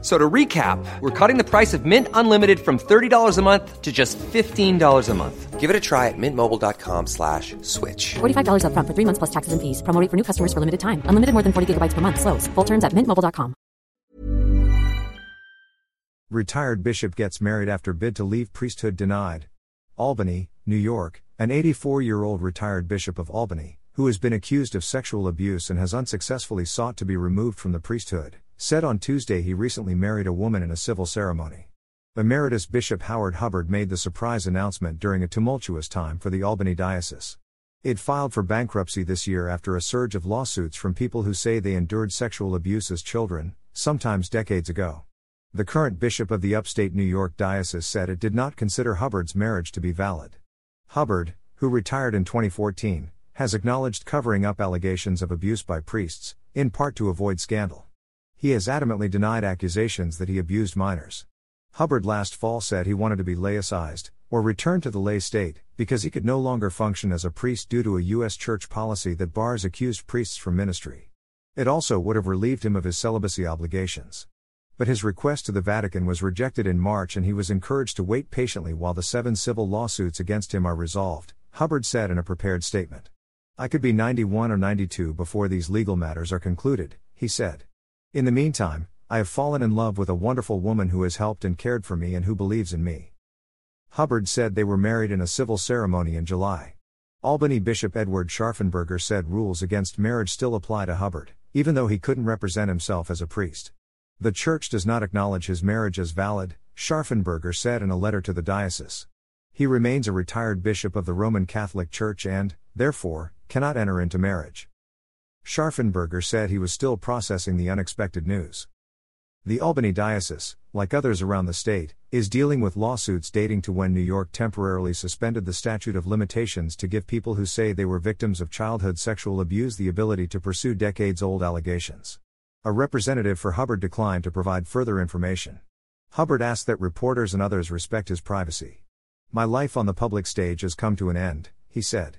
So to recap, we're cutting the price of Mint Unlimited from $30 a month to just $15 a month. Give it a try at mintmobile.com slash switch. $45 upfront for three months plus taxes and fees. Promo rate for new customers for limited time. Unlimited more than 40 gigabytes per month. Slows. Full terms at mintmobile.com. Retired bishop gets married after bid to leave priesthood denied. Albany, New York, an 84 year old retired bishop of Albany, who has been accused of sexual abuse and has unsuccessfully sought to be removed from the priesthood, said on Tuesday he recently married a woman in a civil ceremony. Emeritus Bishop Howard Hubbard made the surprise announcement during a tumultuous time for the Albany Diocese. It filed for bankruptcy this year after a surge of lawsuits from people who say they endured sexual abuse as children, sometimes decades ago. The current bishop of the upstate New York Diocese said it did not consider Hubbard's marriage to be valid. Hubbard, who retired in 2014, has acknowledged covering up allegations of abuse by priests, in part to avoid scandal. He has adamantly denied accusations that he abused minors. Hubbard last fall said he wanted to be laicized, or return to the lay state, because he could no longer function as a priest due to a U.S. church policy that bars accused priests from ministry. It also would have relieved him of his celibacy obligations. But his request to the Vatican was rejected in March and he was encouraged to wait patiently while the seven civil lawsuits against him are resolved, Hubbard said in a prepared statement. I could be 91 or 92 before these legal matters are concluded, he said. In the meantime, I have fallen in love with a wonderful woman who has helped and cared for me and who believes in me. Hubbard said they were married in a civil ceremony in July. Albany Bishop Edward Scharfenberger said rules against marriage still apply to Hubbard, even though he couldn't represent himself as a priest. The Church does not acknowledge his marriage as valid, Scharfenberger said in a letter to the diocese. He remains a retired bishop of the Roman Catholic Church and, therefore, cannot enter into marriage. Scharfenberger said he was still processing the unexpected news. The Albany Diocese, like others around the state, is dealing with lawsuits dating to when New York temporarily suspended the statute of limitations to give people who say they were victims of childhood sexual abuse the ability to pursue decades old allegations. A representative for Hubbard declined to provide further information. Hubbard asked that reporters and others respect his privacy. My life on the public stage has come to an end, he said.